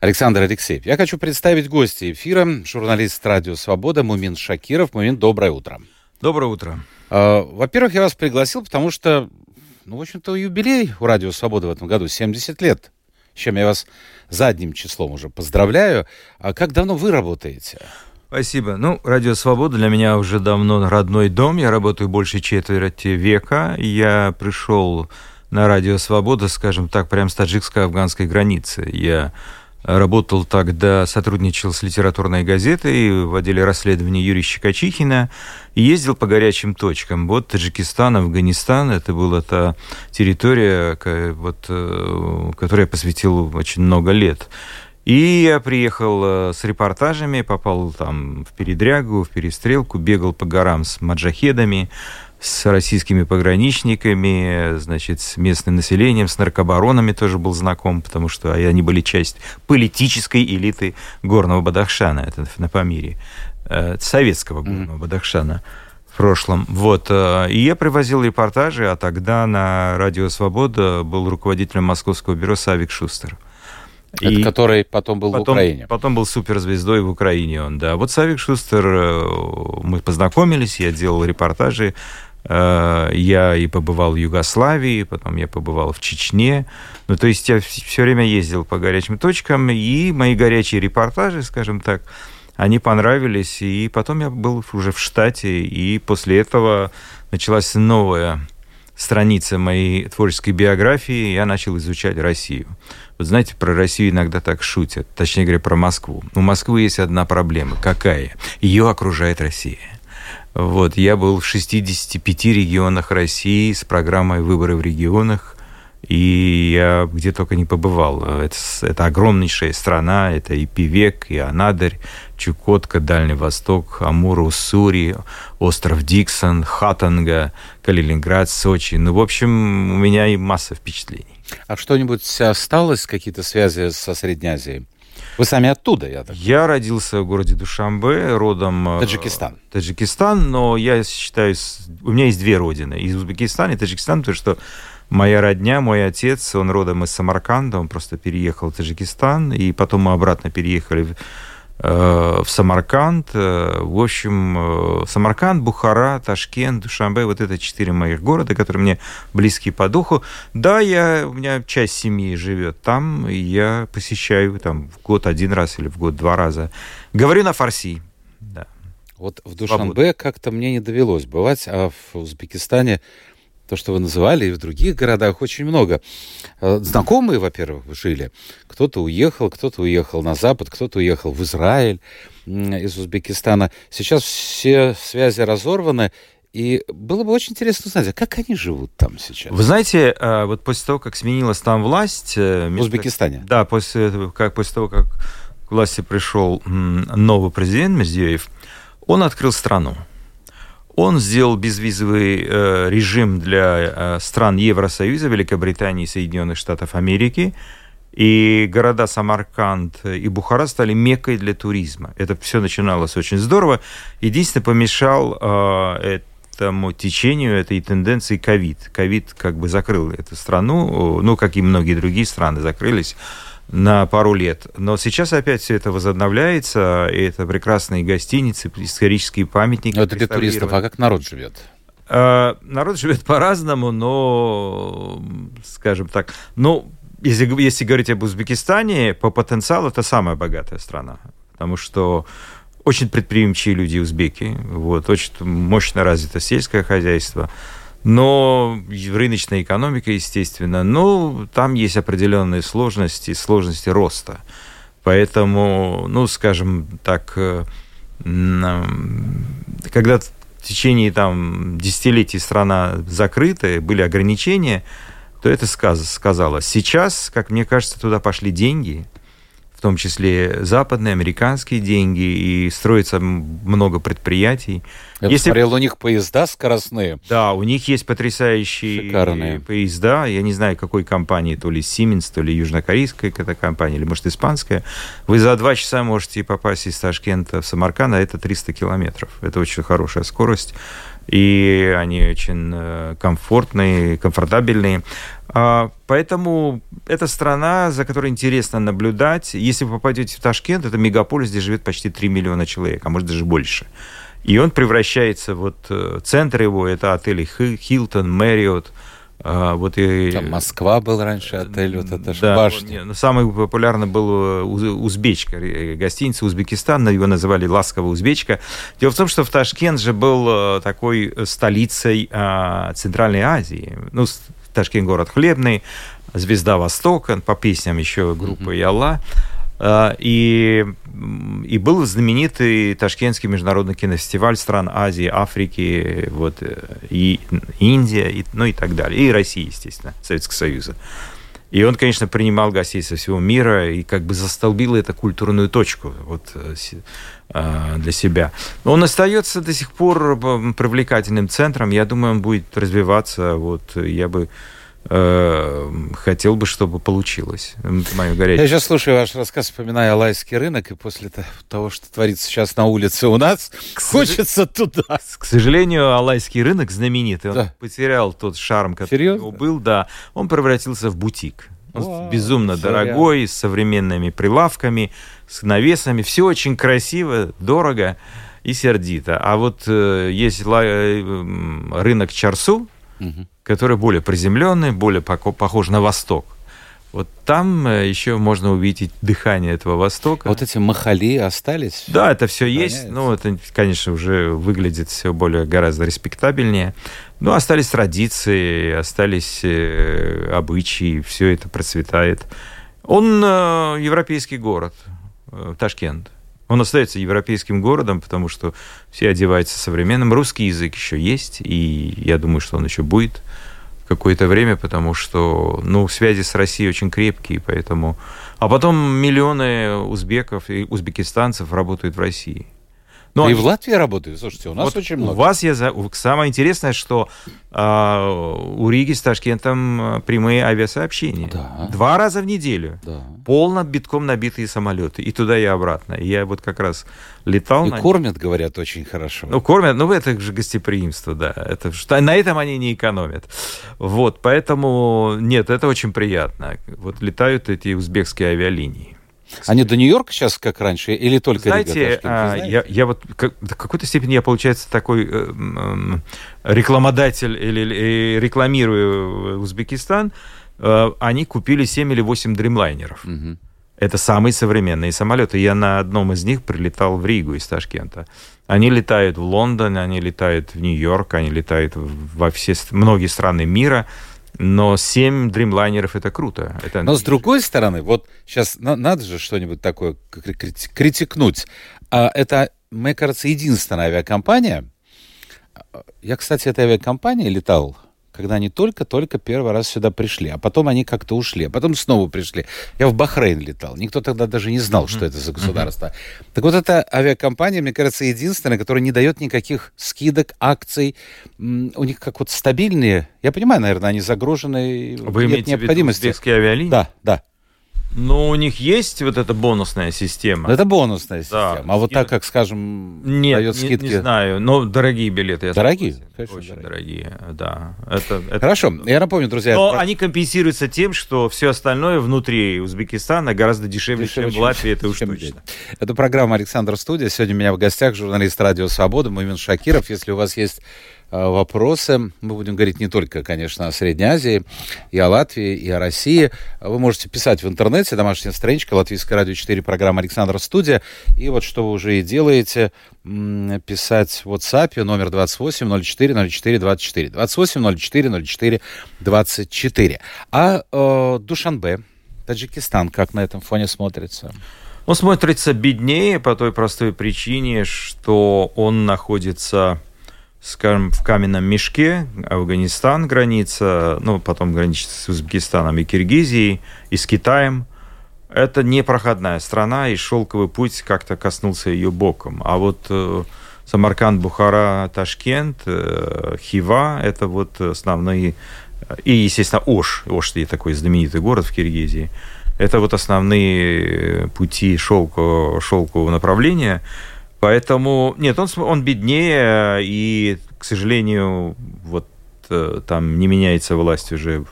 Александр Алексеев. Я хочу представить гостя эфира, журналист «Радио Свобода» Мумин Шакиров. Мумин, доброе утро. Доброе утро. А, во-первых, я вас пригласил, потому что, ну, в общем-то, юбилей у «Радио Свобода» в этом году, 70 лет, с чем я вас задним числом уже поздравляю. А как давно вы работаете? Спасибо. Ну, Радио Свобода для меня уже давно родной дом. Я работаю больше четверти века. Я пришел на Радио Свобода, скажем так, прямо с таджикско-афганской границы. Я работал тогда, сотрудничал с литературной газетой в отделе расследования Юрия Щекочихина и ездил по горячим точкам. Вот Таджикистан, Афганистан, это была та территория, вот, э, которой я посвятил очень много лет. И я приехал э, с репортажами, попал там в передрягу, в перестрелку, бегал по горам с маджахедами, с российскими пограничниками, значит, с местным населением, с наркобаронами тоже был знаком, потому что они были часть политической элиты горного Бадахшана, это на Памире, э, советского горного mm-hmm. Бадахшана в прошлом. Вот. Э, и я привозил репортажи, а тогда на Радио Свобода был руководителем московского бюро Савик Шустер. Это и который потом был потом, в Украине. Потом был суперзвездой в Украине он, да. Вот Савик Шустер, э, мы познакомились, я делал репортажи. Э, я и побывал в Югославии, потом я побывал в Чечне. Ну, то есть я все время ездил по горячим точкам, и мои горячие репортажи, скажем так, они понравились. И потом я был уже в штате, и после этого началась новая страница моей творческой биографии, я начал изучать Россию. Вот знаете, про Россию иногда так шутят, точнее говоря, про Москву. У Москвы есть одна проблема. Какая? Ее окружает Россия. Вот, я был в 65 регионах России с программой «Выборы в регионах», и я где только не побывал. Это, это огромнейшая страна, это и Певек, и Анадырь, Чукотка, Дальний Восток, Амур, Уссури, остров Диксон, Хатанга, Калининград, Сочи. Ну, в общем, у меня и масса впечатлений. А что-нибудь осталось, какие-то связи со Средней Азией? Вы сами оттуда, я так Я родился в городе Душамбе, родом... Э, Таджикистан. Таджикистан, но я считаю... У меня есть две родины. Из Узбекистана и Таджикистан, потому что моя родня, мой отец, он родом из Самарканда, он просто переехал в Таджикистан, и потом мы обратно переехали Э, в Самарканд. Э, в общем, э, Самарканд, Бухара, Ташкент, Душанбе, вот это четыре моих города, которые мне близки по духу. Да, я, у меня часть семьи живет там, и я посещаю там в год один раз или в год два раза. Говорю на фарси. Да. Вот в Душанбе как-то мне не довелось бывать, а в Узбекистане то, что вы называли, и в других городах очень много. Э, знакомые, во-первых, жили. Кто-то уехал, кто-то уехал на Запад, кто-то уехал в Израиль из Узбекистана. Сейчас все связи разорваны, и было бы очень интересно узнать, а как они живут там сейчас? Вы знаете, э, вот после того, как сменилась там власть... Э, в Узбекистане? Да, после, как, после того, как к власти пришел новый президент Мездеев, он открыл страну. Он сделал безвизовый э, режим для э, стран Евросоюза, Великобритании и Соединенных Штатов Америки. И города Самарканд и Бухара стали меккой для туризма. Это все начиналось очень здорово. Единственное, помешал э, этому течению, этой тенденции ковид. Ковид как бы закрыл эту страну, ну, как и многие другие страны закрылись на пару лет. Но сейчас опять все это возобновляется, и это прекрасные гостиницы, исторические памятники. Но это для туристов, а как народ живет? А, народ живет по-разному, но, скажем так, ну, если, если говорить об Узбекистане, по потенциалу это самая богатая страна, потому что очень предприимчивые люди узбеки, вот, очень мощно развито сельское хозяйство, но рыночная экономика, естественно, но там есть определенные сложности, сложности роста. Поэтому, ну, скажем так, э, когда в течение там, десятилетий страна закрыта, были ограничения, то это сказ сказала. Сейчас, как мне кажется, туда пошли деньги, в том числе западные, американские деньги, и строится много предприятий. Я Если... посмотрел, у них поезда скоростные. Да, у них есть потрясающие Шикарные. поезда. Я не знаю, какой компании, то ли Siemens, то ли южнокорейская какая-то компания, или, может, испанская. Вы за два часа можете попасть из Ташкента в Самарканд, а это 300 километров. Это очень хорошая скорость и они очень э, комфортные, комфортабельные. А, поэтому это страна, за которой интересно наблюдать. Если вы попадете в Ташкент, это мегаполис, где живет почти 3 миллиона человек, а может даже больше. И он превращается, вот э, центр его, это отели Хилтон, Мэриот, а, вот и... Там Москва был раньше отель, вот это да, башня. Не, самый популярный был Узбечка, гостиница Узбекистан, его называли ласково Узбечка. Дело в том, что в Ташкент же был э, такой столицей а, Центральной Азии. Ну, Ташкент город хлебный, звезда Востока, по песням еще группы mm-hmm. Ялла. А, и, и был знаменитый Ташкентский международный кинофестиваль стран Азии, Африки, вот, э, и Индия, и, ну и так далее. И Россия, естественно, Советского Союза. И он, конечно, принимал гостей со всего мира и как бы застолбил эту культурную точку вот, э, а, для себя. Но он остается до сих пор привлекательным центром. Я думаю, он будет развиваться. Вот, я бы хотел бы, чтобы получилось. Мое горячее. Я сейчас слушаю ваш рассказ, вспоминаю Алайский рынок, и после того, что творится сейчас на улице у нас, к хочется сож... туда. К сожалению, Алайский рынок знаменитый. Он да. потерял тот шарм, который Серьезно? у него был. Да, он превратился в бутик. Он О, безумно дорогой, с современными прилавками, с навесами. Все очень красиво, дорого и сердито. А вот э, есть ла- э, рынок Чарсу, угу который более приземленный, более похож на Восток. Вот там э, еще можно увидеть дыхание этого Востока. Вот эти махали остались? Да, это все есть. Ну, это, конечно, уже выглядит все более гораздо респектабельнее. Но остались традиции, остались э, обычаи, все это процветает. Он э, европейский город, Ташкент. Он остается европейским городом, потому что все одеваются современным. Русский язык еще есть, и я думаю, что он еще будет какое-то время, потому что, ну, связи с Россией очень крепкие, поэтому... А потом миллионы узбеков и узбекистанцев работают в России. Ну, и в Латвии работают. Слушайте, у нас вот очень много. У вас я за... самое интересное, что а, у Риги с Ташкентом а, прямые авиасообщения. Да. Два раза в неделю. Да. Полно битком набитые самолеты. И туда, и обратно. И я вот как раз летал. И на... кормят, говорят, очень хорошо. Ну, кормят, ну, это же гостеприимство, да. Это, на этом они не экономят. Вот, поэтому, нет, это очень приятно. Вот летают эти узбекские авиалинии. Они до Нью-Йорка сейчас как раньше или только знаете, Рига? А, знаете? Я, я вот как, в какой-то степени я, получается, такой э, э, рекламодатель или, или рекламирую Узбекистан. Э, они купили 7 или 8 дримлайнеров. Угу. Это самые современные самолеты. Я на одном из них прилетал в Ригу из Ташкента. Они летают в Лондон, они летают в Нью-Йорк, они летают во все многие страны мира. Но 7 дримлайнеров это круто. Это... Но с другой стороны, вот сейчас на, надо же что-нибудь такое критикнуть. А это, мне кажется, единственная авиакомпания. Я, кстати, этой авиакомпанией летал когда они только-только первый раз сюда пришли, а потом они как-то ушли, а потом снова пришли. Я в Бахрейн летал. Никто тогда даже не знал, что это за государство. Mm-hmm. Так вот, эта авиакомпания, мне кажется, единственная, которая не дает никаких скидок, акций. У них как вот стабильные. Я понимаю, наверное, они загружены. Вы нет имеете необходимости. в виду авиалинии? Да, да. Ну, у них есть вот эта бонусная система. Это бонусная система. Да. А вот так, как, скажем, Нет, дает скидки... Не, не знаю, но дорогие билеты. Я дорогие? Конечно, Очень дорогие. дорогие, да. Это, это... Хорошо, я напомню, друзья... Но это... они компенсируются тем, что все остальное внутри Узбекистана гораздо дешевле, дешевле чем в Латвии, это уж точно. Это программа «Александр Студия». Сегодня у меня в гостях журналист «Радио Свобода» Мумин Шакиров. Если у вас есть вопросы. Мы будем говорить не только, конечно, о Средней Азии, и о Латвии, и о России. Вы можете писать в интернете, домашняя страничка, Латвийское радио 4, программа Александра Студия. И вот что вы уже и делаете, писать в WhatsApp номер 28 04 04 24. 28 04 04 24. А э, Душанбе, Таджикистан, как на этом фоне смотрится? Он смотрится беднее по той простой причине, что он находится скажем, в каменном мешке, Афганистан граница, ну, потом граничит с Узбекистаном и Киргизией, и с Китаем. Это не проходная страна, и шелковый путь как-то коснулся ее боком. А вот э, Самарканд, Бухара, Ташкент, э, Хива – это вот основные... И, естественно, Ош. Ош – такой знаменитый город в Киргизии. Это вот основные пути шелкового, шелкового направления. Поэтому, нет, он, он беднее, и, к сожалению, вот э, там не меняется власть уже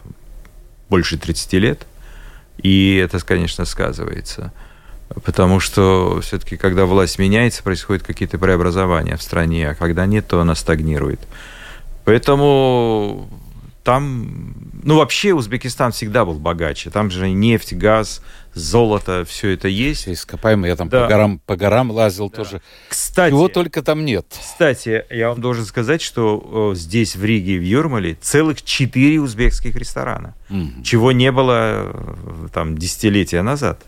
больше 30 лет. И это, конечно, сказывается. Потому что все-таки, когда власть меняется, происходят какие-то преобразования в стране, а когда нет, то она стагнирует. Поэтому там, ну вообще Узбекистан всегда был богаче. Там же нефть, газ, золото, все это есть. Все ископаемые. Я там да. по, горам, по горам лазил да. тоже. Кстати, Чего только там нет. Кстати, я вам должен сказать, что здесь, в Риге, в Юрмале, целых четыре узбекских ресторана. Mm. Чего не было э, там десятилетия назад.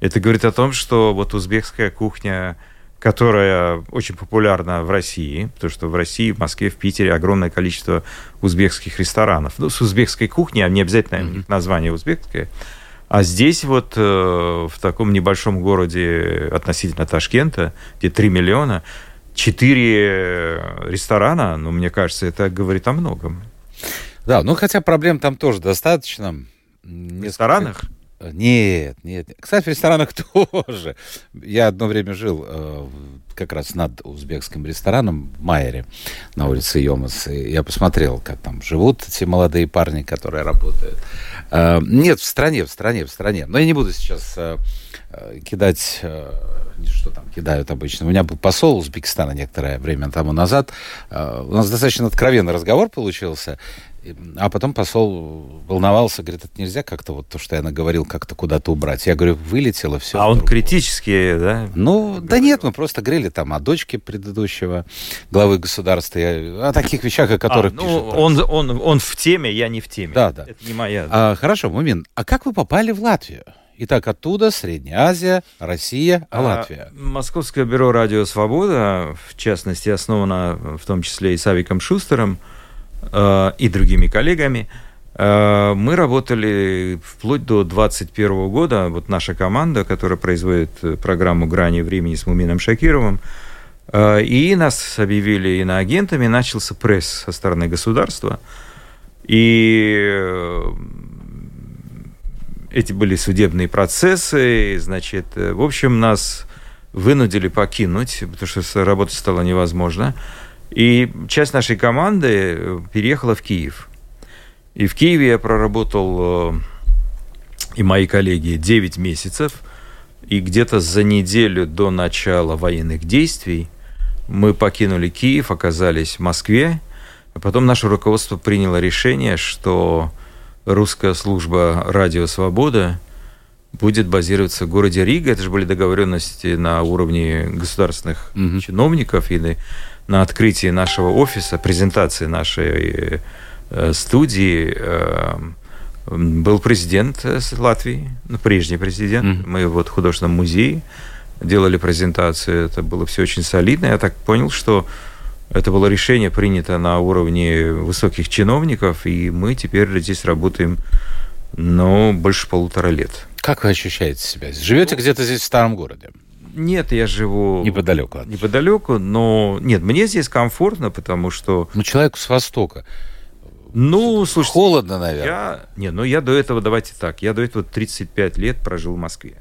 Это говорит о том, что вот узбекская кухня которая очень популярна в России, потому что в России, в Москве, в Питере огромное количество узбекских ресторанов. Ну, с узбекской кухней, а не обязательно mm-hmm. название узбекское. А здесь вот э, в таком небольшом городе относительно Ташкента, где 3 миллиона, 4 ресторана, ну, мне кажется, это говорит о многом. Да, ну хотя проблем там тоже достаточно. В ресторанах? Нет, нет. Кстати, в ресторанах тоже. Я одно время жил э, как раз над узбекским рестораном в Майере на улице Йомас. И я посмотрел, как там живут эти молодые парни, которые работают. Э, нет, в стране, в стране, в стране. Но я не буду сейчас э, э кидать... Э, что там кидают обычно. У меня был посол Узбекистана некоторое время тому назад. Э, у нас достаточно откровенный разговор получился. А потом посол волновался, говорит, это нельзя как-то вот то, что я наговорил, как-то куда-то убрать. Я говорю, вылетело все. А он критически, да? Ну, да нет, мы просто говорили там о дочке предыдущего главы государства, о таких вещах, о которых а, ну, пишут. Он, он, он в теме, я не в теме. Да, да. Это не моя. А, хорошо, Мумин, а как вы попали в Латвию? Итак, оттуда Средняя Азия, Россия, а, а Латвия. Московское бюро «Радио Свобода», в частности, основано в том числе и Савиком Шустером, и другими коллегами. Э, мы работали вплоть до 2021 года. Вот наша команда, которая производит э, программу «Грани времени» с Мумином Шакировым, и нас объявили иноагентами, начался пресс со стороны государства. И эти были судебные процессы, значит, в общем, нас вынудили покинуть, потому что работать стало невозможно. И часть нашей команды э, переехала в Киев. И в Киеве я проработал, э, и мои коллеги, 9 месяцев. И где-то за неделю до начала военных действий мы покинули Киев, оказались в Москве. А потом наше руководство приняло решение, что русская служба «Радио Свобода» будет базироваться в городе Рига. Это же были договоренности на уровне государственных mm-hmm. чиновников и на открытии нашего офиса, презентации нашей э, студии э, был президент Латвии, ну, прежний президент. Mm-hmm. Мы вот в художественном музее делали презентацию. Это было все очень солидно. Я так понял, что это было решение принято на уровне высоких чиновников, и мы теперь здесь работаем, ну, больше полутора лет. Как вы ощущаете себя? Живете ну, где-то здесь в старом городе? Нет, я живу... Неподалеку. Неподалеку, но... Нет, мне здесь комфортно, потому что... Ну, человеку с Востока. Ну, слушай... Холодно, наверное. Я... Не, ну я до этого, давайте так, я до этого 35 лет прожил в Москве.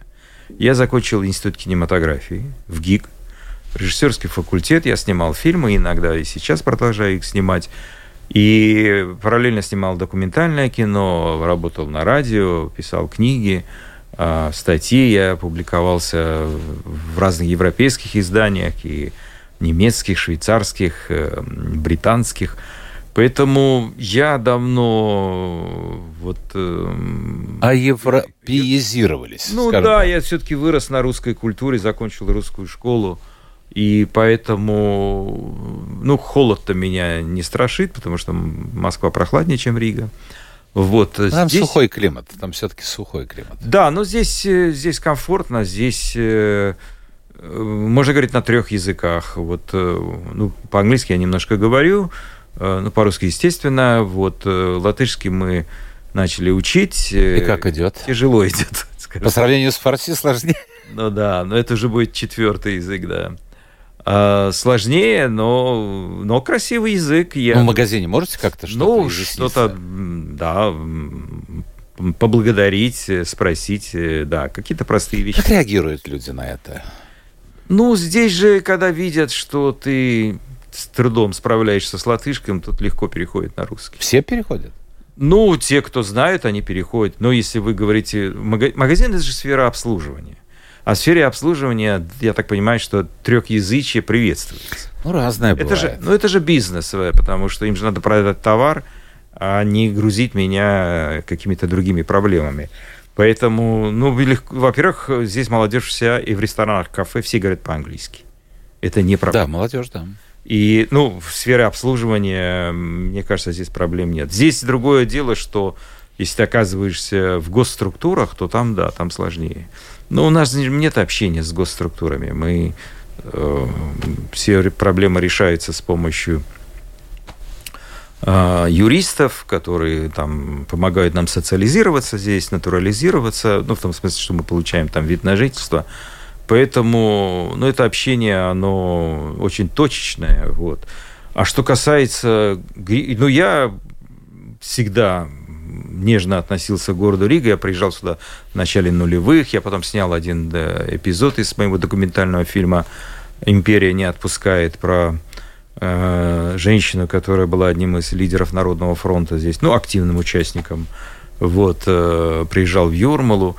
Я закончил институт кинематографии в ГИК, режиссерский факультет, я снимал фильмы, иногда и сейчас продолжаю их снимать. И параллельно снимал документальное кино, работал на радио, писал книги. А, статьи я публиковался в разных европейских изданиях и немецких, швейцарских, э, британских. Поэтому я давно вот... Э, а европеизировались? Ну да, так. я все-таки вырос на русской культуре, закончил русскую школу. И поэтому, ну, холод-то меня не страшит, потому что Москва прохладнее, чем Рига. Вот, там здесь... сухой климат, там все-таки сухой климат. Да, но здесь, э, здесь комфортно, здесь э, э, можно говорить на трех языках. Вот, ну, по-английски я немножко говорю, ну, по-русски, естественно. Вот, латышский мы начали учить. И как идет? Тяжело идет, скажем. По сравнению с фарси сложнее. Ну да, но это уже будет четвертый язык, да. А, сложнее, но, но красивый язык. Я... Ну, в магазине можете как-то что-то Ну, что-то, да, поблагодарить, спросить, да, какие-то простые вещи. Как реагируют люди на это? Ну, здесь же, когда видят, что ты с трудом справляешься с латышским, тут легко переходит на русский. Все переходят? Ну, те, кто знает, они переходят. Но если вы говорите... Магазин – это же сфера обслуживания. А в сфере обслуживания, я так понимаю, что трехязычие приветствуется. Ну, разное это Же, ну, это же бизнес, потому что им же надо продать товар, а не грузить меня какими-то другими проблемами. Поэтому, ну, во-первых, здесь молодежь вся и в ресторанах, кафе все говорят по-английски. Это не проблема. Да, молодежь, да. И, ну, в сфере обслуживания, мне кажется, здесь проблем нет. Здесь другое дело, что если ты оказываешься в госструктурах, то там, да, там сложнее. Но у нас нет общения с госструктурами. Мы э, все проблемы решаются с помощью э, юристов, которые там помогают нам социализироваться здесь, натурализироваться, ну, в том смысле, что мы получаем там вид на жительство. Поэтому, ну, это общение, оно очень точечное, вот. А что касается, ну, я всегда нежно относился к городу Рига. Я приезжал сюда в начале нулевых. Я потом снял один эпизод из моего документального фильма «Империя не отпускает» про э, женщину, которая была одним из лидеров Народного фронта здесь, ну, активным участником. Вот, э, приезжал в Юрмалу.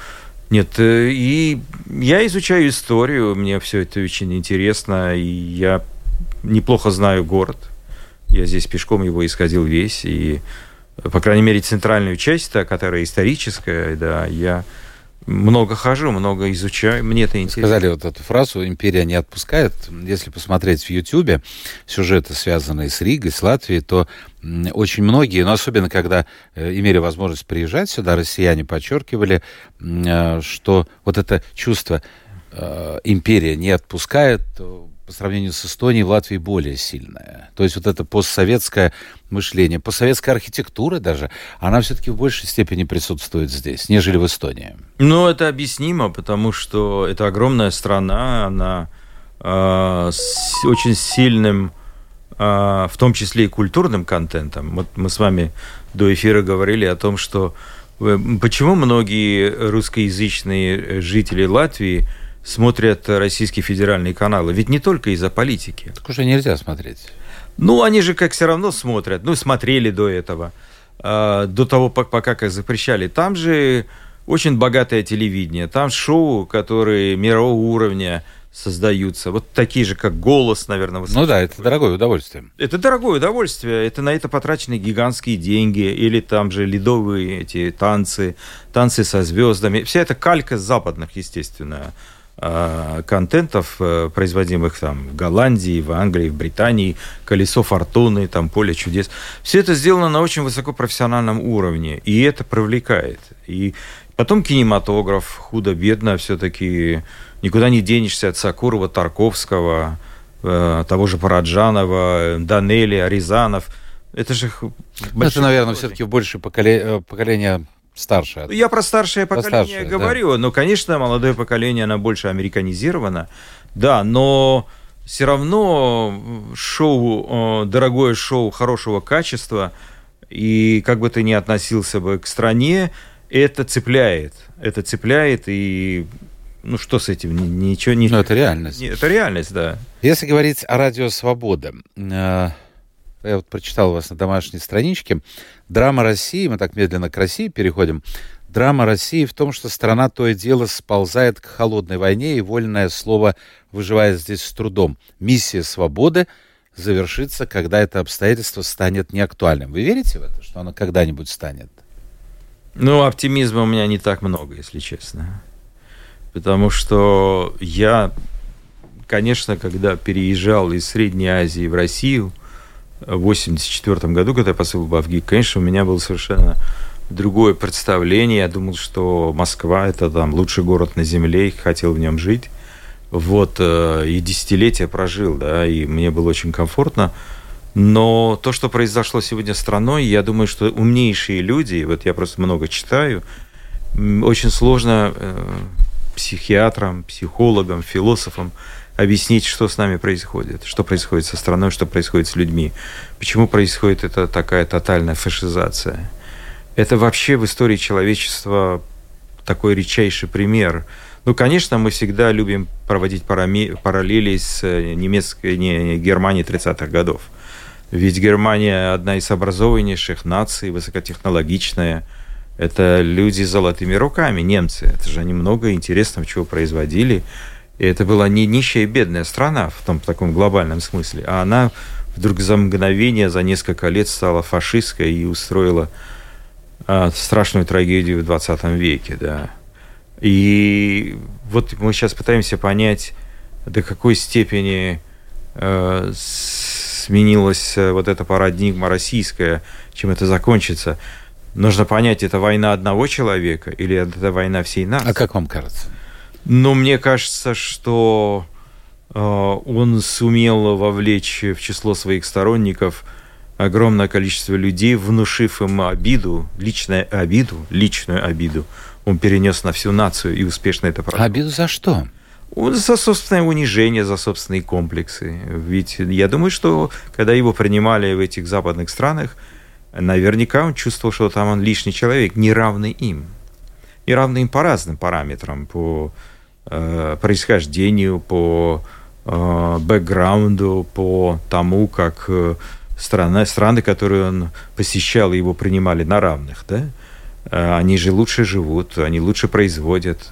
Нет, э, и я изучаю историю, мне все это очень интересно, и я неплохо знаю город. Я здесь пешком его исходил весь, и по крайней мере, центральную часть, та, которая историческая, да, я много хожу, много изучаю, мне это интересно. Сказали вот эту фразу «империя не отпускает». Если посмотреть в Ютьюбе сюжеты, связанные с Ригой, с Латвией, то очень многие, но особенно когда э, имели возможность приезжать сюда, россияне подчеркивали, э, что вот это чувство э, «империя не отпускает» по сравнению с Эстонией в Латвии более сильная. То есть вот это постсоветское мышление, постсоветская архитектура даже, она все-таки в большей степени присутствует здесь, нежели в Эстонии. Ну, это объяснимо, потому что это огромная страна, она э, с очень сильным, э, в том числе и культурным контентом. Вот мы с вами до эфира говорили о том, что э, почему многие русскоязычные жители Латвии – смотрят российские федеральные каналы. Ведь не только из-за политики. Так уже нельзя смотреть. Ну, они же как все равно смотрят. Ну, смотрели до этого. Э, до того, пока как запрещали. Там же очень богатое телевидение. Там шоу, которые мирового уровня создаются. Вот такие же, как «Голос», наверное. Ну да, это дорогое удовольствие. Это дорогое удовольствие. Это на это потрачены гигантские деньги. Или там же ледовые эти танцы, танцы со звездами. Вся эта калька западных, естественно, контентов, э, производимых там в Голландии, в Англии, в Британии, «Колесо фортуны», там «Поле чудес». Все это сделано на очень высокопрофессиональном уровне, и это привлекает. И потом кинематограф, худо-бедно все-таки никуда не денешься от Сакурова, Тарковского, э, того же Параджанова, Данели, Аризанов. Это же... Ну, это, наверное, все-таки больше поколение, поколение старшее. Я про старшее поколение старшее, говорю. Да. Но, конечно, молодое поколение, оно больше американизировано. Да, но все равно шоу, дорогое шоу хорошего качества, и как бы ты ни относился бы к стране, это цепляет. Это цепляет, и ну что с этим? Ничего не... Ну, это реальность. Это реальность, да. Если говорить о радио «Свобода», э, я вот прочитал у вас на домашней страничке, драма России, мы так медленно к России переходим, драма России в том, что страна то и дело сползает к холодной войне, и вольное слово выживает здесь с трудом. Миссия свободы завершится, когда это обстоятельство станет неактуальным. Вы верите в это, что оно когда-нибудь станет? Ну, оптимизма у меня не так много, если честно. Потому что я, конечно, когда переезжал из Средней Азии в Россию, в 1984 году, когда я поступил в Авгик, конечно, у меня было совершенно другое представление. Я думал, что Москва – это там лучший город на Земле, и хотел в нем жить. Вот, э, и десятилетия прожил, да, и мне было очень комфортно. Но то, что произошло сегодня страной, я думаю, что умнейшие люди, вот я просто много читаю, очень сложно э, психиатрам, психологам, философам объяснить, что с нами происходит, что происходит со страной, что происходит с людьми, почему происходит эта такая тотальная фашизация. Это вообще в истории человечества такой редчайший пример. Ну, конечно, мы всегда любим проводить параллели с э, немецкой не, Германией 30-х годов. Ведь Германия одна из образованнейших наций, высокотехнологичная. Это люди с золотыми руками, немцы. Это же они много интересного чего производили. Это была не нищая и бедная страна в том в таком глобальном смысле, а она вдруг за мгновение, за несколько лет стала фашистской и устроила а, страшную трагедию в 20 веке, да. И вот мы сейчас пытаемся понять, до какой степени э, сменилась э, вот эта парадигма российская, чем это закончится. Нужно понять, это война одного человека или это война всей нации. А как вам кажется? Ну, мне кажется, что э, он сумел вовлечь в число своих сторонников огромное количество людей, внушив им обиду, личную обиду, личную обиду, он перенес на всю нацию и успешно это продал. Обиду за что? За собственное унижение, за собственные комплексы. Ведь я думаю, что когда его принимали в этих западных странах, наверняка он чувствовал, что там он лишний человек, неравный им. Неравный им по разным параметрам, по э, происхождению, по э, бэкграунду, по тому, как э, страны, страны, которые он посещал, его принимали на равных, да, э, они же лучше живут, они лучше производят.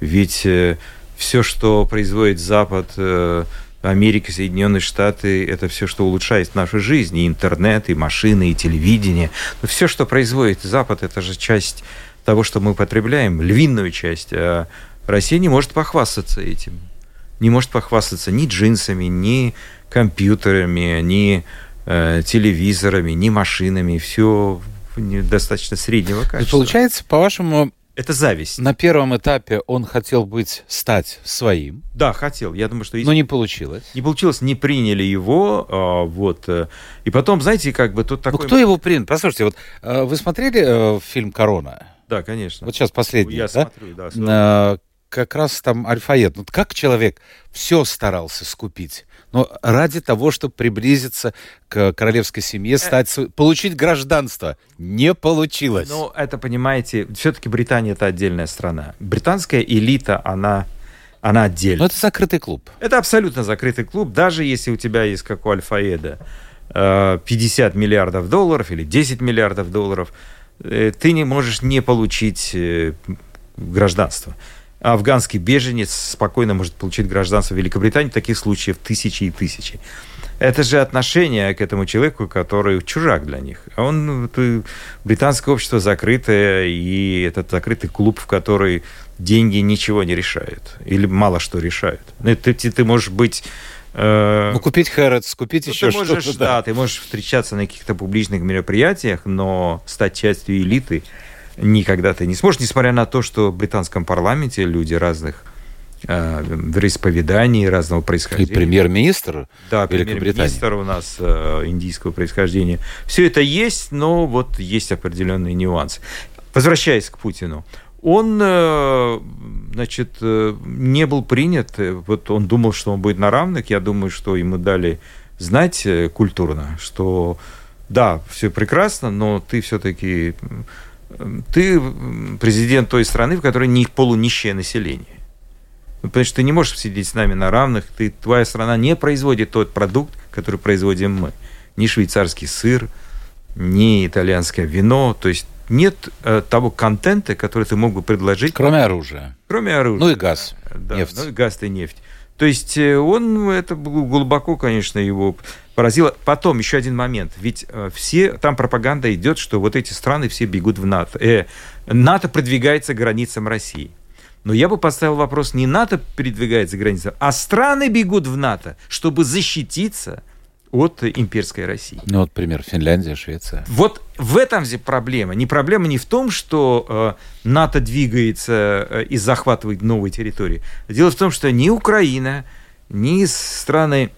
Ведь все, что производит Запад, Америка, Соединенные Штаты, это все, что улучшает нашу жизнь, и интернет, и машины, и телевидение. Но все, что производит Запад, это же часть того, что мы потребляем, львиную часть. А Россия не может похвастаться этим. Не может похвастаться ни джинсами, ни компьютерами, ни э, телевизорами, ни машинами, все достаточно среднего качества. И получается, по-вашему, это зависть. На первом этапе он хотел быть, стать своим. Да, хотел. Я думаю, что... Но не получилось. Не получилось, не приняли его. А, вот. Э, и потом, знаете, как бы тут такой... Ну, кто его принял? Послушайте, вот э, вы смотрели э, фильм «Корона»? Да, конечно. Вот сейчас последний, Я да? смотрю, да как раз там альфаед. Вот как человек все старался скупить, но ради того, чтобы приблизиться к королевской семье, э. стать, получить гражданство, не получилось. Ну, это, понимаете, все-таки Британия это отдельная страна. Британская элита, она она отдельно. Но это закрытый клуб. Это абсолютно закрытый клуб, даже если у тебя есть, как у Альфаеда, 50 э, миллиардов долларов или 10 миллиардов долларов, ты не можешь не получить гражданство афганский беженец спокойно может получить гражданство Великобритании. Таких случаев тысячи и тысячи. Это же отношение к этому человеку, который чужак для них. Он, британское общество закрытое, и этот закрытый клуб, в который деньги ничего не решают. Или мало что решают. Ну, ты, ты, ты можешь быть э, ну, купить Хэротс, купить ну, еще что-то. Да. да, ты можешь встречаться на каких-то публичных мероприятиях, но стать частью элиты никогда ты не сможешь, несмотря на то, что в британском парламенте люди разных э, вероисповеданий, разного происхождения. И премьер-министр Да, премьер-министр у нас э, индийского происхождения. Все это есть, но вот есть определенные нюансы. Возвращаясь к Путину. Он, э, значит, э, не был принят, вот он думал, что он будет на равных, я думаю, что ему дали знать э, культурно, что да, все прекрасно, но ты все-таки ты президент той страны, в которой не полунищее население. Ну, потому что ты не можешь сидеть с нами на равных, ты, твоя страна не производит тот продукт, который производим мы. Ни швейцарский сыр, ни итальянское вино, то есть нет э, того контента, который ты мог бы предложить. Кроме оружия. Кроме оружия. Ну и газ, да, нефть. Ну и газ и нефть. То есть э, он, это глубоко, конечно, его поразило. Потом еще один момент. Ведь э, все, там пропаганда идет, что вот эти страны все бегут в НАТО. Э, НАТО продвигается к границам России. Но я бы поставил вопрос, не НАТО передвигается к границам, а страны бегут в НАТО, чтобы защититься от имперской России. Ну вот пример Финляндия, Швеция. Вот в этом же проблема. Не проблема не в том, что э, НАТО двигается э, и захватывает новые территории. Дело в том, что ни Украина, ни страны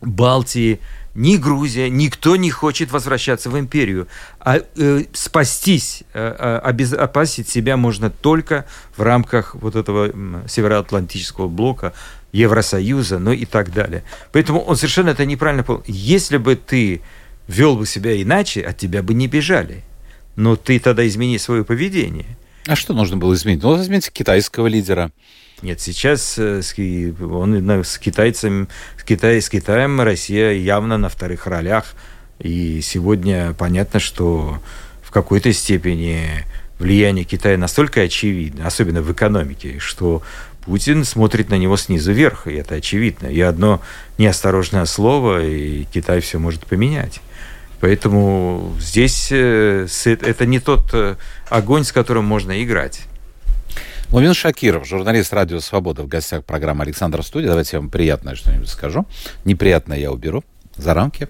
Балтии, ни Грузия, никто не хочет возвращаться в империю. А э, спастись, э, э обезопасить себя можно только в рамках вот этого Североатлантического блока, Евросоюза, ну и так далее. Поэтому он совершенно это неправильно понял. Если бы ты вел бы себя иначе, от тебя бы не бежали. Но ты тогда измени свое поведение. А что нужно было изменить? Ну, возьмите китайского лидера. Нет, сейчас он с китайцем, с, Китай, с Китаем Россия явно на вторых ролях. И сегодня понятно, что в какой-то степени влияние Китая настолько очевидно, особенно в экономике, что Путин смотрит на него снизу вверх, и это очевидно. И одно неосторожное слово, и Китай все может поменять. Поэтому здесь э, это не тот э, огонь, с которым можно играть. Мумин Шакиров, журналист «Радио Свобода» в гостях программы «Александр Студия». Давайте я вам приятное что-нибудь скажу. Неприятное я уберу за рамки.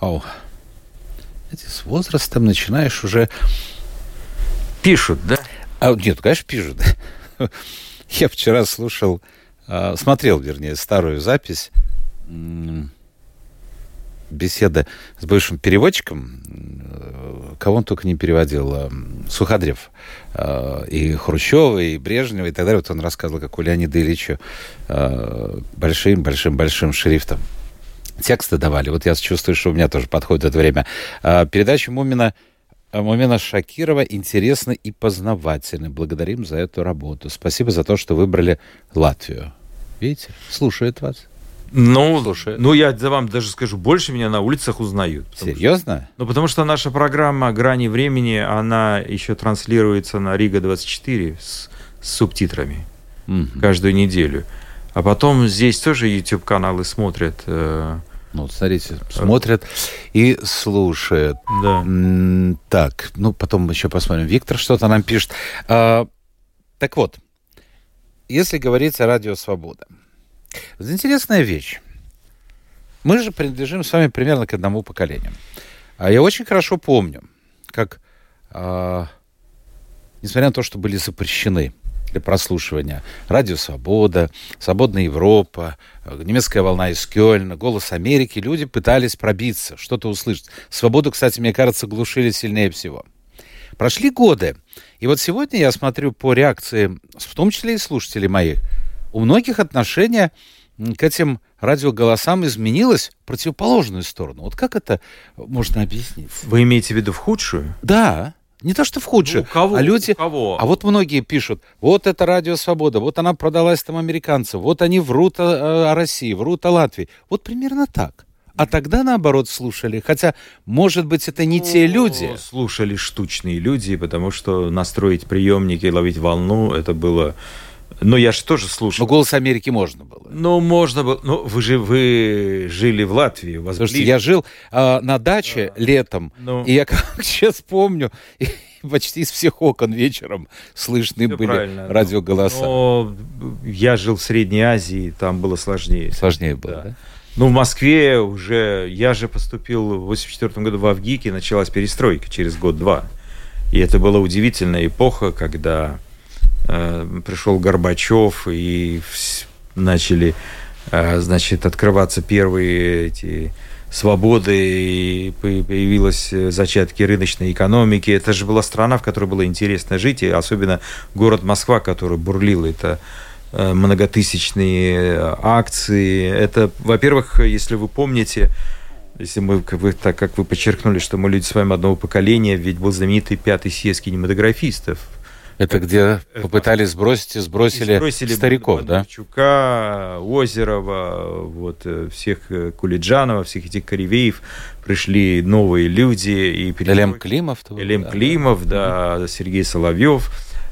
О, знаете, с возрастом начинаешь уже... Пишут, да? А, нет, конечно, пишут. Я вчера слушал, а, смотрел, вернее, старую запись беседа с бывшим переводчиком, э, кого он только не переводил, э, Суходрев, э, и Хрущева, и Брежнева, и так далее. Вот он рассказывал, как у Леонида Ильича большим-большим-большим шрифтом тексты давали. Вот я чувствую, что у меня тоже подходит это время. Передача Мумина Мумина Шакирова интересна и познавательна. Благодарим за эту работу. Спасибо за то, что выбрали Латвию. Видите, слушает вас. Ну, Слушай. ну я вам даже скажу, больше меня на улицах узнают. Серьезно? Что, ну, потому что наша программа «Грани времени», она еще транслируется на Рига-24 с, с субтитрами угу. каждую неделю. А потом здесь тоже YouTube-каналы смотрят. Э, ну, смотрите, смотрят и слушают. Да. Так, ну, потом еще посмотрим. Виктор что-то нам пишет. А, так вот, если говорить о радио «Свобода», вот интересная вещь. Мы же принадлежим с вами примерно к одному поколению. А я очень хорошо помню, как, э, несмотря на то, что были запрещены для прослушивания Радио Свобода, Свободная Европа, немецкая волна из Кёльна, Голос Америки, люди пытались пробиться, что-то услышать. Свободу, кстати, мне кажется, глушили сильнее всего. Прошли годы, и вот сегодня я смотрю по реакции, в том числе и слушателей моих, у многих отношение к этим радиоголосам изменилось в противоположную сторону. Вот как это можно объяснить? Вы имеете в виду в худшую? Да. Не то, что в худшую, ну, кого? а люди... Кого? А вот многие пишут, вот это радио «Свобода», вот она продалась там американцам, вот они врут о, о России, врут о Латвии. Вот примерно так. А тогда, наоборот, слушали. Хотя, может быть, это не те люди. Слушали штучные люди, потому что настроить приемники, ловить волну, это было но я же тоже слушал. Но «Голос Америки» можно было. Ну, можно было. Ну, вы же вы жили в Латвии. Вас Слушайте, ближе. я жил э, на даче а, летом, ну... и я как сейчас помню, почти из всех окон вечером слышны Все были правильно. радиоголоса. Но я жил в Средней Азии, там было сложнее. Сложнее было, да? да? Ну, в Москве уже... Я же поступил в 84 году в Авгике, началась перестройка через год-два. И это была удивительная эпоха, когда пришел Горбачев, и начали, э, значит, открываться первые эти свободы, и появилась зачатки рыночной экономики. Это же была страна, в которой было интересно жить, и особенно город Москва, который бурлил. Это э, многотысячные акции. Это, во-первых, если вы помните, если мы, как вы, так как вы подчеркнули, что мы люди с вами одного поколения, ведь был знаменитый пятый съезд кинематографистов это где попытались сбросить и сбросили, и сбросили стариков, да? Чука, Озерова, вот э, всех э, Кулиджанова, всех этих коревеев пришли новые люди. И Элем Климов. Элем да, Климов, да, да, Сергей Соловьев.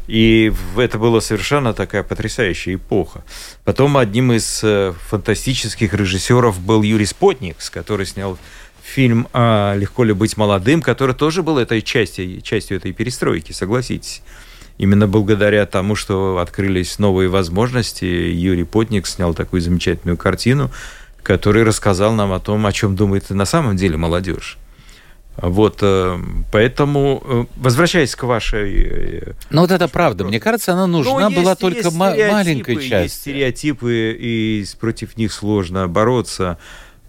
И это была совершенно такая потрясающая эпоха. Потом одним из э, фантастических режиссеров был Юрий Спотникс, который снял фильм «Легко ли быть молодым», который тоже был этой частью, частью этой перестройки, согласитесь. Именно благодаря тому, что открылись новые возможности, Юрий Потник снял такую замечательную картину, который рассказал нам о том, о чем думает на самом деле молодежь. Вот, э, поэтому, э, возвращаясь к вашей... Э, ну, вот это правда. Мне кажется, она нужна ну, была только есть маленькой части. Есть стереотипы, и против них сложно бороться.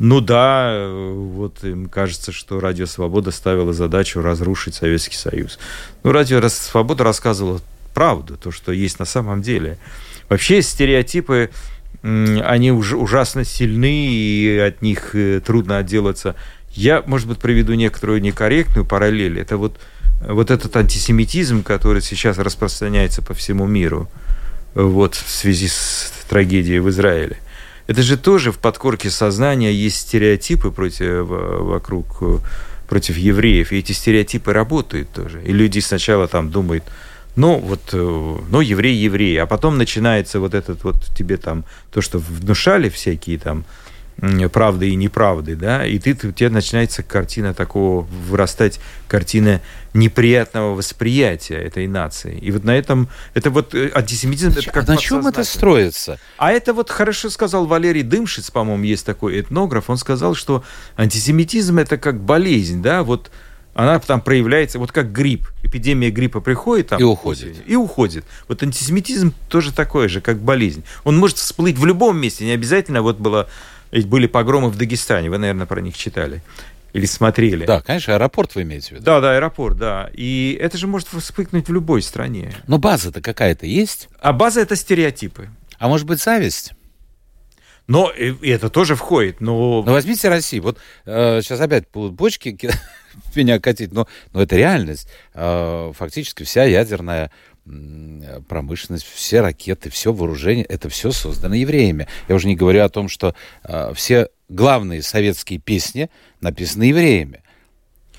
Ну да, вот им кажется, что Радио Свобода ставила задачу разрушить Советский Союз. Ну, Радио Свобода рассказывала правду, то, что есть на самом деле. Вообще стереотипы, они уж, ужасно сильны, и от них э, трудно отделаться. Я, может быть, приведу некоторую некорректную параллель. Это вот, вот этот антисемитизм, который сейчас распространяется по всему миру вот, в связи с трагедией в Израиле. Это же тоже в подкорке сознания есть стереотипы против, вокруг против евреев, и эти стереотипы работают тоже. И люди сначала там думают, ну, вот, э, ну, еврей, еврей, а потом начинается вот этот вот тебе там, то, что внушали всякие там правды и неправды, да, и ты, у тебя начинается картина такого, вырастать картина неприятного восприятия этой нации. И вот на этом, это вот э, антисемитизм, это как На чем это строится? А это вот хорошо сказал Валерий Дымшиц, по-моему, есть такой этнограф, он сказал, что антисемитизм это как болезнь, да, вот она там проявляется, вот как грипп. Эпидемия гриппа приходит там, и уходит. И уходит. Вот антисемитизм тоже такой же, как болезнь. Он может всплыть в любом месте, не обязательно вот было, ведь были погромы в Дагестане, вы, наверное, про них читали или смотрели. Да, конечно, аэропорт вы имеете в виду. Да, да, аэропорт, да. И это же может вспыхнуть в любой стране. Но база-то какая-то есть? А база это стереотипы. А может быть зависть? Но и это тоже входит. Но... но возьмите Россию. Вот э, сейчас опять будут бочки меня катить, но, но это реальность. Э, фактически вся ядерная промышленность, все ракеты, все вооружение, это все создано евреями. Я уже не говорю о том, что э, все главные советские песни написаны евреями.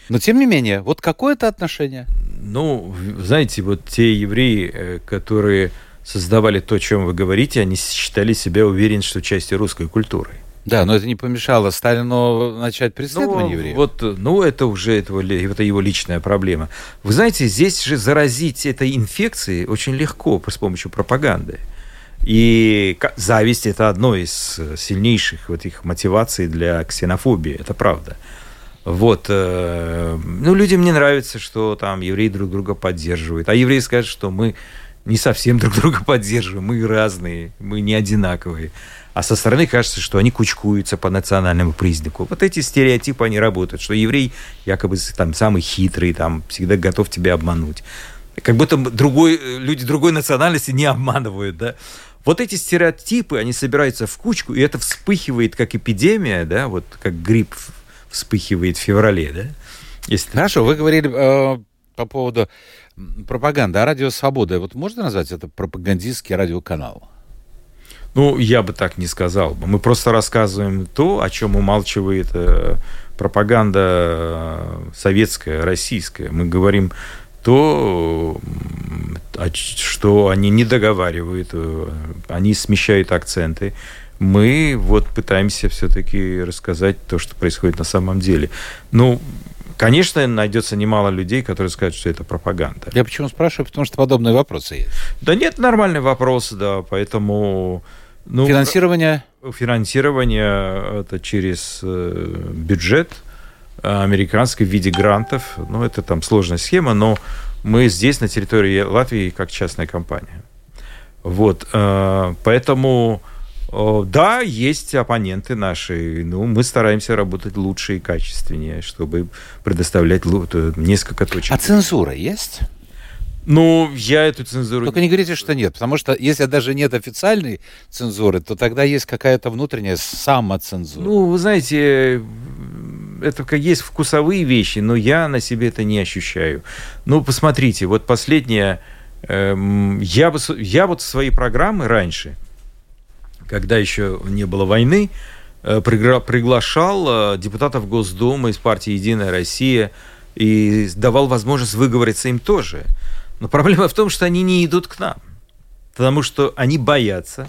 Но тем не менее, вот какое-то отношение. Ну, знаете, вот те евреи, э, которые создавали то, о чем вы говорите, они считали себя уверенными, что частью русской культуры. Да, но это не помешало Сталину начать преследование ну, евреев. Вот, ну, это уже это, это его личная проблема. Вы знаете, здесь же заразить этой инфекцией очень легко с помощью пропаганды. И зависть – это одно из сильнейших вот их мотиваций для ксенофобии, это правда. Вот, э, ну, людям не нравится, что там евреи друг друга поддерживают, а евреи скажут, что мы не совсем друг друга поддерживаем, мы разные, мы не одинаковые. А со стороны кажется, что они кучкуются по национальному признаку. Вот эти стереотипы, они работают, что еврей якобы там самый хитрый, там всегда готов тебя обмануть. Как будто другой, люди другой национальности не обманывают, да. Вот эти стереотипы, они собираются в кучку, и это вспыхивает как эпидемия, да, вот как грипп вспыхивает в феврале, да. Если Хорошо, вы говорили э, по поводу пропаганды, а радио «Свобода», вот можно назвать это пропагандистский радиоканал? Ну, я бы так не сказал. Мы просто рассказываем то, о чем умалчивает э, пропаганда э, советская, российская. Мы говорим то, что они не договаривают, э, они смещают акценты. Мы вот пытаемся все-таки рассказать то, что происходит на самом деле. Ну, Конечно, найдется немало людей, которые скажут, что это пропаганда. Я почему спрашиваю? Потому что подобные вопросы есть. Да нет, нормальный вопрос, да, поэтому ну, финансирование? Финансирование это через э, бюджет американский в виде грантов. Ну, это там сложная схема, но мы здесь, на территории Латвии, как частная компания. Вот, э, поэтому, да, есть оппоненты наши, ну, мы стараемся работать лучше и качественнее, чтобы предоставлять э, несколько точек. А цензура есть? Ну, я эту цензуру... Только не говорите, что нет, потому что если даже нет официальной цензуры, то тогда есть какая-то внутренняя самоцензура. Ну, вы знаете, это как есть вкусовые вещи, но я на себе это не ощущаю. Ну, посмотрите, вот последнее... Эм, я, бы, я вот свои программы раньше, когда еще не было войны, э, приглашал э, депутатов Госдумы из партии «Единая Россия» и давал возможность выговориться им тоже – но проблема в том, что они не идут к нам. Потому что они боятся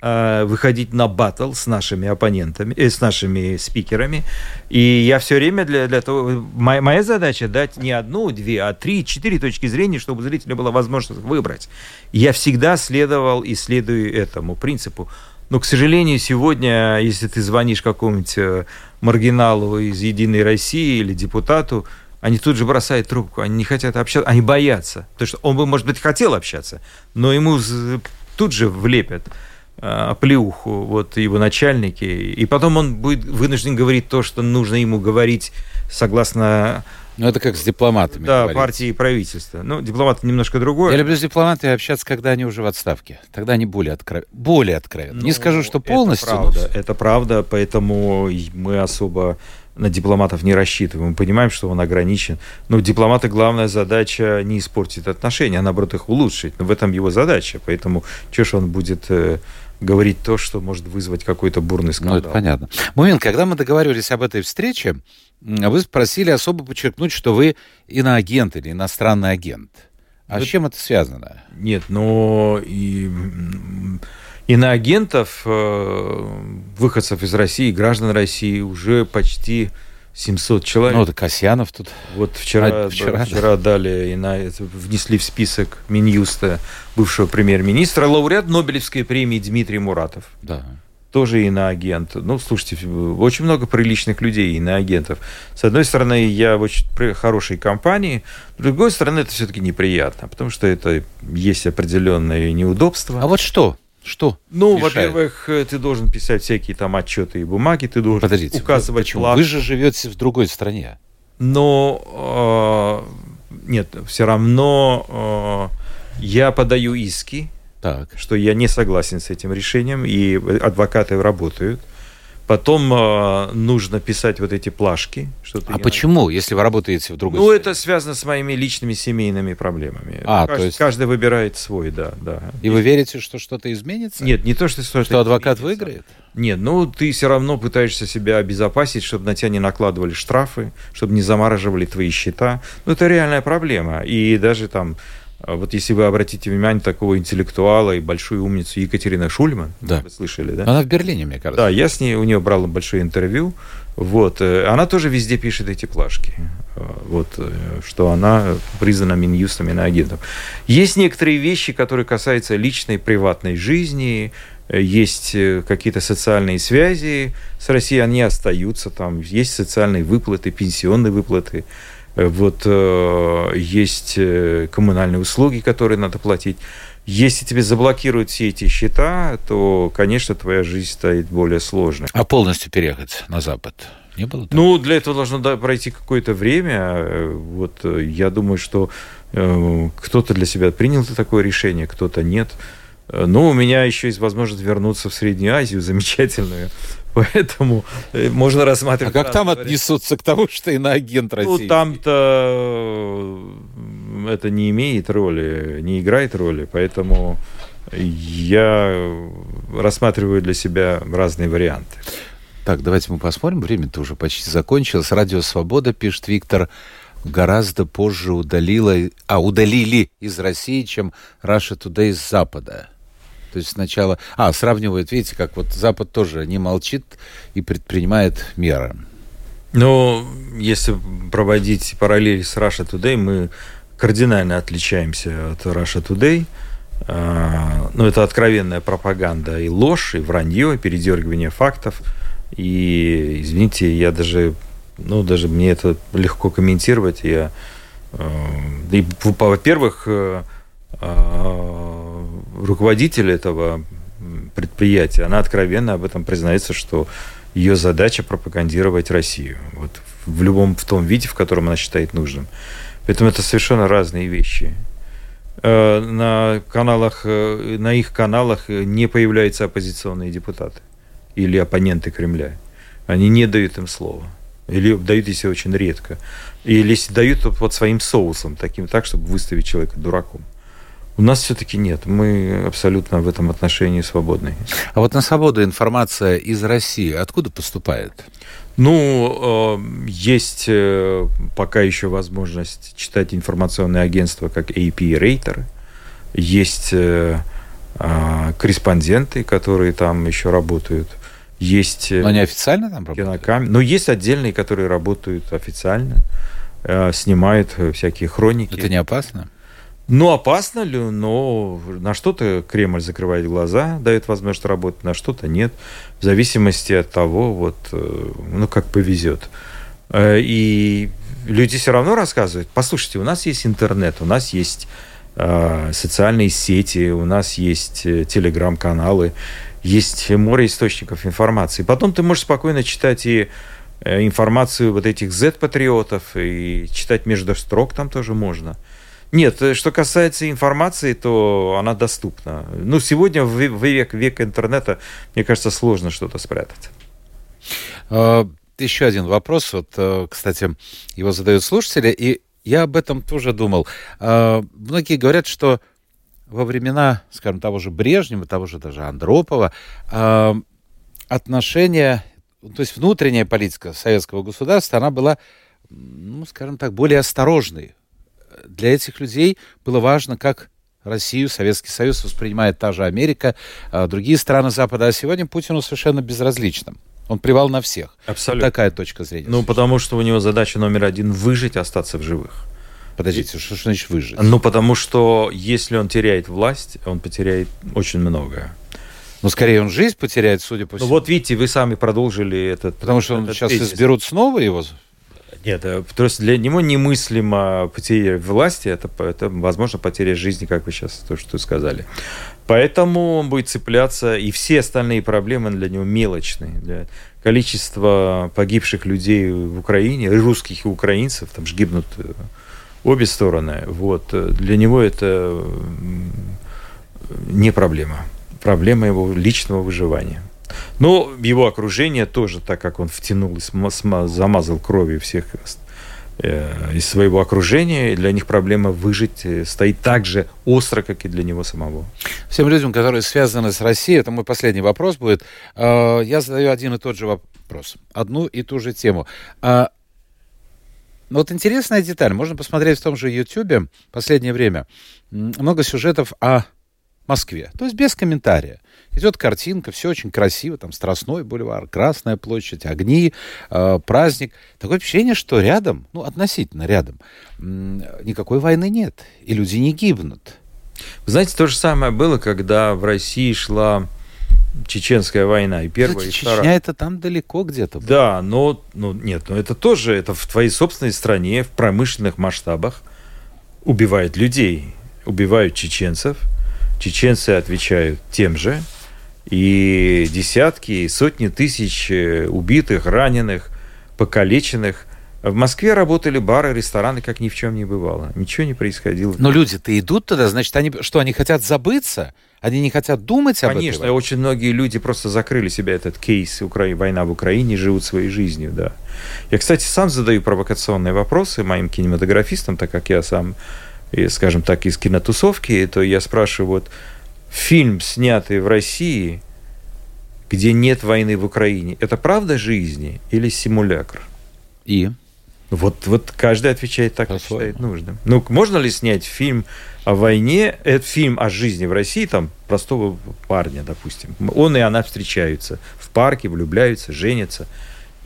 э, выходить на батл с нашими оппонентами, э, с нашими спикерами. И я все время для, для того... Моя, моя задача дать не одну, две, а три, четыре точки зрения, чтобы у зрителя была возможность выбрать. Я всегда следовал и следую этому принципу. Но, к сожалению, сегодня, если ты звонишь какому-нибудь э, маргиналу из «Единой России» или депутату, они тут же бросают трубку, они не хотят общаться, они боятся. Потому что он бы, может быть, хотел общаться, но ему тут же влепят. оплеуху вот его начальники, и потом он будет вынужден говорить то, что нужно ему говорить согласно ну, это как с дипломатами. Да, говорить. партии и правительства. Ну, дипломаты немножко другое. Я люблю с дипломатами общаться, когда они уже в отставке. Тогда они более, откров... более откровенны. Ну, Не скажу, что полностью. Это правда, но... это правда, поэтому мы особо на дипломатов не рассчитываем. Мы понимаем, что он ограничен. Но у дипломата главная задача не испортить отношения, а наоборот их улучшить. Но в этом его задача. Поэтому что ж он будет э, говорить то, что может вызвать какой-то бурный скандал. Ну, это понятно. Момент, когда мы договаривались об этой встрече, вы спросили особо подчеркнуть, что вы иноагент или иностранный агент. А это... с чем это связано? Нет, но и иноагентов, э, выходцев из России, граждан России уже почти 700 человек. Ну, это Касьянов тут. Вот вчера, а, вчера, вчера да. дали, и на, внесли в список Минюста бывшего премьер-министра лауреат Нобелевской премии Дмитрий Муратов. Да. Тоже иноагент. Ну, слушайте, очень много приличных людей, иноагентов. С одной стороны, я в очень хорошей компании, с другой стороны, это все-таки неприятно, потому что это есть определенные неудобства. А вот что? Что? Ну, во-первых, э, ты должен писать всякие там отчеты и бумаги, ты должен Подождите, указывать почему? План. Вы же живете в другой стране. Но э, нет, все равно э, я подаю иски, так. что я не согласен с этим решением, и адвокаты работают. Потом э, нужно писать вот эти плашки. Что а почему, надо... если вы работаете в другой Ну, стране? это связано с моими личными семейными проблемами. А, каждый, то есть... каждый выбирает свой, да, да. И вы верите, что что-то изменится? Нет, не то, что что-то Что адвокат изменится. выиграет? Нет, ну ты все равно пытаешься себя обезопасить, чтобы на тебя не накладывали штрафы, чтобы не замораживали твои счета. Ну, это реальная проблема. И даже там вот если вы обратите внимание такого интеллектуала и большую умницу Екатерина Шульман, да. вы слышали, да? Она в Берлине, мне кажется. Да, я с ней, у нее брал большое интервью. Вот, э, она тоже везде пишет эти плашки. Э, вот, э, что она признана Минюстом иноагентом. Есть некоторые вещи, которые касаются личной, приватной жизни, есть какие-то социальные связи с Россией, они остаются там, есть социальные выплаты, пенсионные выплаты, вот э, есть э, коммунальные услуги, которые надо платить. Если тебе заблокируют все эти счета, то, конечно, твоя жизнь станет более сложной. А полностью переехать на Запад? Не было? Так? Ну, для этого должно пройти какое-то время. Вот я думаю, что э, кто-то для себя принял такое решение, кто-то нет. Но у меня еще есть возможность вернуться в Среднюю Азию, замечательную, Поэтому э, можно рассматривать... А как там варианты. отнесутся к тому, что иноагент России? Ну, там-то это не имеет роли, не играет роли, поэтому я рассматриваю для себя разные варианты. Так, давайте мы посмотрим. Время-то уже почти закончилось. Радио «Свобода», пишет Виктор, гораздо позже удалила, а удалили из России, чем Russia Today из Запада. То есть сначала... А, сравнивают, видите, как вот Запад тоже не молчит и предпринимает меры. Но если проводить параллели с Russia Today, мы кардинально отличаемся от Russia Today. А, ну, это откровенная пропаганда и ложь, и вранье, и передергивание фактов. И, извините, я даже, ну, даже мне это легко комментировать. Я, а, и, во-первых, а, руководитель этого предприятия, она откровенно об этом признается, что ее задача пропагандировать Россию. Вот в любом в том виде, в котором она считает нужным. Поэтому это совершенно разные вещи. Э, на каналах, э, на их каналах не появляются оппозиционные депутаты или оппоненты Кремля. Они не дают им слова. Или дают, если очень редко. Или если дают то под своим соусом, таким так, чтобы выставить человека дураком. У нас все-таки нет. Мы абсолютно в этом отношении свободны. А вот на свободу информация из России откуда поступает? Ну, э, есть э, пока еще возможность читать информационные агентства, как AP и Рейтер. Есть э, корреспонденты, которые там еще работают. Есть... Но они официально там работают? Кинокам... Но есть отдельные, которые работают официально, снимают всякие хроники. Это не опасно? Ну, опасно ли, но на что-то Кремль закрывает глаза, дает возможность работать, на что-то нет, в зависимости от того, вот, э, ну, как повезет. Э, и люди все равно рассказывают, послушайте, у нас есть интернет, у нас есть э, социальные сети, у нас есть телеграм-каналы, есть море источников информации. Потом ты можешь спокойно читать и информацию вот этих Z-патриотов, и читать между строк там тоже можно. Нет, э, что касается информации, то она доступна. Ну, сегодня в век, век интернета, мне кажется, сложно что-то спрятать. А, еще один вопрос. Вот, э, кстати, его задают слушатели, и я об этом тоже думал. А, многие говорят, что во времена, скажем, того же Брежнева, того же даже Андропова, а, отношения, то есть внутренняя политика советского государства, она была, ну, скажем так, более осторожной. Для этих людей было важно, как Россию, Советский Союз воспринимает та же Америка, а другие страны Запада, а сегодня Путину совершенно безразличным. Он плевал на всех. Абсолютно. Вот такая точка зрения. Ну, потому что у него задача номер один – выжить, остаться в живых. Подождите, что, что значит выжить? Ну, потому что если он теряет власть, он потеряет очень многое. Ну, скорее он жизнь потеряет, судя по ну, всему. Ну, вот видите, вы сами продолжили этот... Потому что он этот сейчас тезис. изберут снова его? Нет, э, то есть для него немыслимо потеря власти, это, это, возможно, потеря жизни, как вы сейчас то, что сказали. Поэтому он будет цепляться, и все остальные проблемы для него мелочные. Для количества погибших людей в Украине, русских и украинцев, там же гибнут э, обе стороны. Вот. Для него это не проблема. Проблема его личного выживания. Но его окружение тоже, так как он втянул и замазал кровью всех э, из своего окружения, для них проблема выжить э, стоит так же остро, как и для него самого. Всем людям, которые связаны с Россией, это мой последний вопрос будет. Э, я задаю один и тот же вопрос, одну и ту же тему. Но вот интересная деталь. Можно посмотреть в том же YouTube последнее время много сюжетов о Москве. То есть без комментария. Идет картинка, все очень красиво, там Страстной бульвар, Красная площадь, огни, э, праздник. Такое впечатление, что рядом, ну, относительно рядом, никакой войны нет, и люди не гибнут. Вы знаете, то же самое было, когда в России шла Чеченская война и первая, Кстати, и Чечня вторая. это там далеко где-то. было. Да, но, но нет, но это тоже, это в твоей собственной стране, в промышленных масштабах убивают людей, убивают чеченцев, чеченцы отвечают тем же, и десятки, и сотни тысяч э, убитых, раненых, покалеченных. В Москве работали бары, рестораны, как ни в чем не бывало. Ничего не происходило. Но люди-то идут туда, значит, они что, они хотят забыться? Они не хотят думать об Конечно, этом? очень многие люди просто закрыли себя этот кейс Укра... «Война в Украине» живут своей жизнью, да. Я, кстати, сам задаю провокационные вопросы моим кинематографистам, так как я сам, скажем так, из кинотусовки, то я спрашиваю, вот, фильм, снятый в России, где нет войны в Украине, это правда жизни или симулякр? И? Вот, вот каждый отвечает так, как считает нужным. Ну, можно ли снять фильм о войне, это фильм о жизни в России, там, простого парня, допустим. Он и она встречаются в парке, влюбляются, женятся.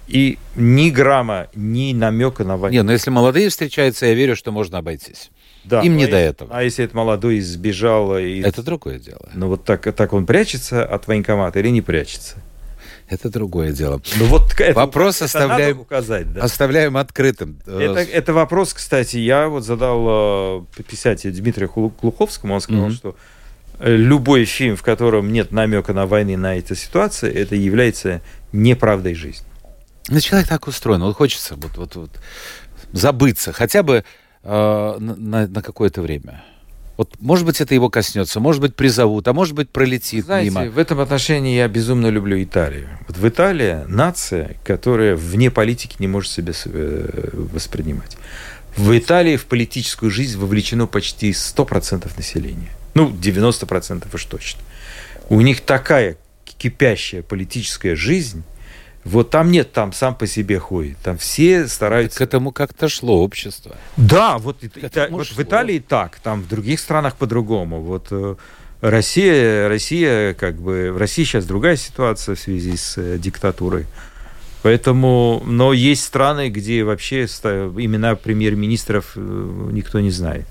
И ни грамма, ни намека на войну. Не, но если молодые встречаются, я верю, что можно обойтись. Да, им не а до этого. А если это молодой сбежал, и... Это другое дело. ну вот так, так он прячется от военкомата или не прячется? Это другое дело. Ну вот это, Вопрос это оставляем- указать, да. Оставляем открытым. Это, Э, это вопрос, кстати, я вот задал э, писателю Дмитрию Глуховскому, он сказал, Мгм. что э, любой фильм, в котором нет намека на войны, на эту ситуацию, это является неправдой жизни. Ну, человек так устроен, вот хочется вот, вот, вот забыться, хотя бы э, на, на- какое-то время. Вот, может быть, это его коснется, может быть, призовут, а может быть, пролетит Знаете, мимо. в этом отношении я безумно люблю Италию. Вот в Италии нация, которая вне политики не может себя э, воспринимать. В Италии в политическую жизнь вовлечено почти 100% населения. Ну, 90% уж точно. У них такая кипящая политическая жизнь, вот там нет, там сам по себе ходит. Там все стараются... К этому как-то шло общество. Да, вот, Это вот шло. в Италии так, там в других странах по-другому. Вот э, Россия, Россия, как бы, в России сейчас другая ситуация в связи с э, диктатурой. Поэтому, но есть страны, где вообще имена премьер-министров э, никто не знает.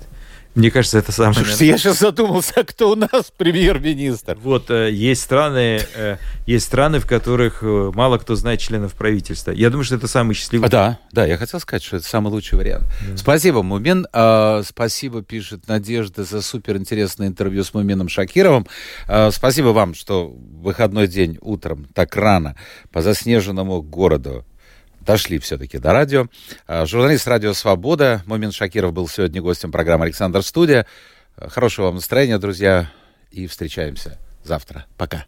Мне кажется, это самое... Слушайте, я сейчас задумался, кто у нас премьер-министр. Вот, э, есть страны, э, есть страны, в которых э, мало кто знает членов правительства. Я думаю, что это самый счастливый... А, да, да, я хотел сказать, что это самый лучший вариант. Да. Спасибо, Мумин. А, спасибо, пишет Надежда, за суперинтересное интервью с Мумином Шакировым. А, спасибо вам, что выходной день утром так рано по заснеженному городу дошли все-таки до радио. А, журналист «Радио Свобода» Момин Шакиров был сегодня гостем программы «Александр Студия». Хорошего вам настроения, друзья, и встречаемся завтра. Пока.